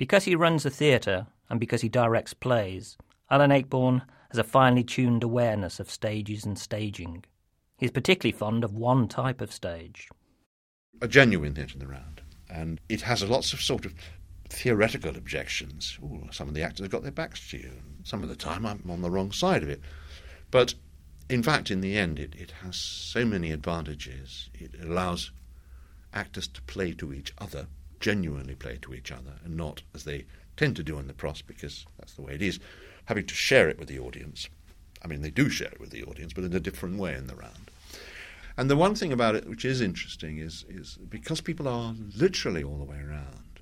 Because he runs a theatre and because he directs plays, Alan Ayckbourn has a finely tuned awareness of stages and staging. He's particularly fond of one type of stage. A genuine theatre in the round. And it has lots of sort of theoretical objections. Ooh, some of the actors have got their backs to you. Some of the time I'm on the wrong side of it. But in fact, in the end, it, it has so many advantages. It allows actors to play to each other, genuinely play to each other, and not, as they tend to do in the pros, because that's the way it is, having to share it with the audience. I mean, they do share it with the audience, but in a different way in the round. And the one thing about it which is interesting is, is because people are literally all the way around,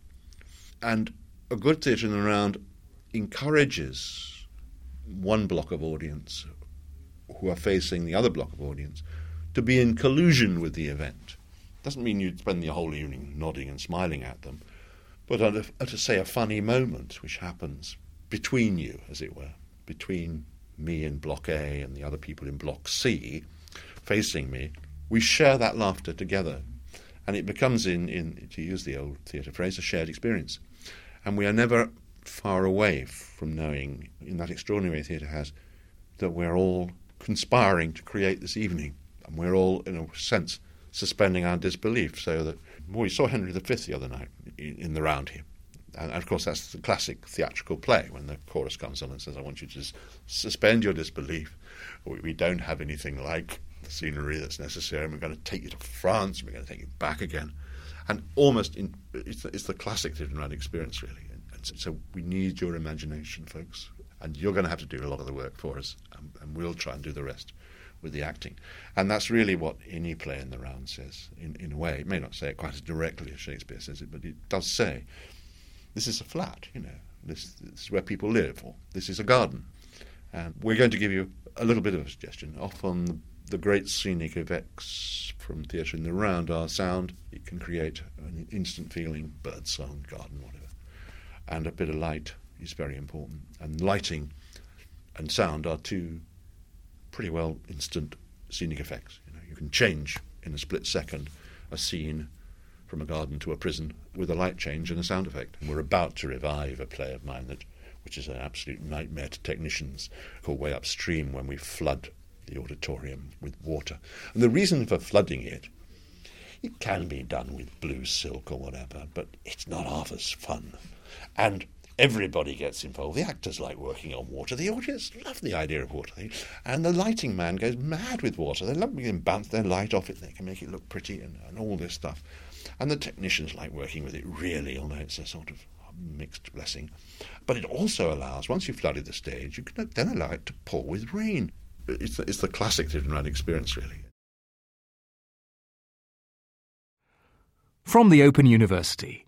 and a good theatre in the round encourages one block of audience who are facing the other block of audience to be in collusion with the event. Doesn't mean you'd spend the whole evening nodding and smiling at them, but at, a, at a, say a funny moment which happens between you, as it were, between me in Block A and the other people in Block C facing me, we share that laughter together. And it becomes, in, in to use the old theatre phrase, a shared experience. And we are never far away from knowing, in that extraordinary theatre has, that we're all conspiring to create this evening. And we're all, in a sense, suspending our disbelief. So that well, we saw Henry V the other night in, the round here. And of course, that's the classic theatrical play when the chorus comes on and says, I want you to suspend your disbelief. We don't have anything like the scenery that's necessary. And we're going to take you to France. And we're going to take you back again. And almost, in, it's, it's the classic theatre round experience, really. And so, so we need your imagination, folks and you're going to have to do a lot of the work for us, and, and, we'll try and do the rest with the acting. And that's really what any play in the round says, in, in a way. It may not say it quite as directly as Shakespeare says it, but it does say, this is a flat, you know, this, this is where people live, or this is a garden. And we're going to give you a little bit of a suggestion. Often the, the great scenic effects from theatre in the round are sound. It can create an instant feeling, bird song, garden, whatever, and a bit of light is very important. And lighting and sound are two pretty well instant scenic effects. You know, you can change in a split second a scene from a garden to a prison with a light change and a sound effect. And we're about to revive a play of mine that, which is an absolute nightmare to technicians, called Way Upstream, when we flood the auditorium with water. And the reason for flooding it, it can be done with blue silk or whatever, but it's not half as fun. And Everybody gets involved. The actors like working on water. The audience love the idea of water. And the lighting man goes mad with water. They love being bounce their light off it. They can make it look pretty and, and all this stuff. And the technicians like working with it really, although it's a sort of mixed blessing. But it also allows, once you've flooded the stage, you can then allow it to pour with rain. It's the, it's the classic theatre round experience, really. From the Open University.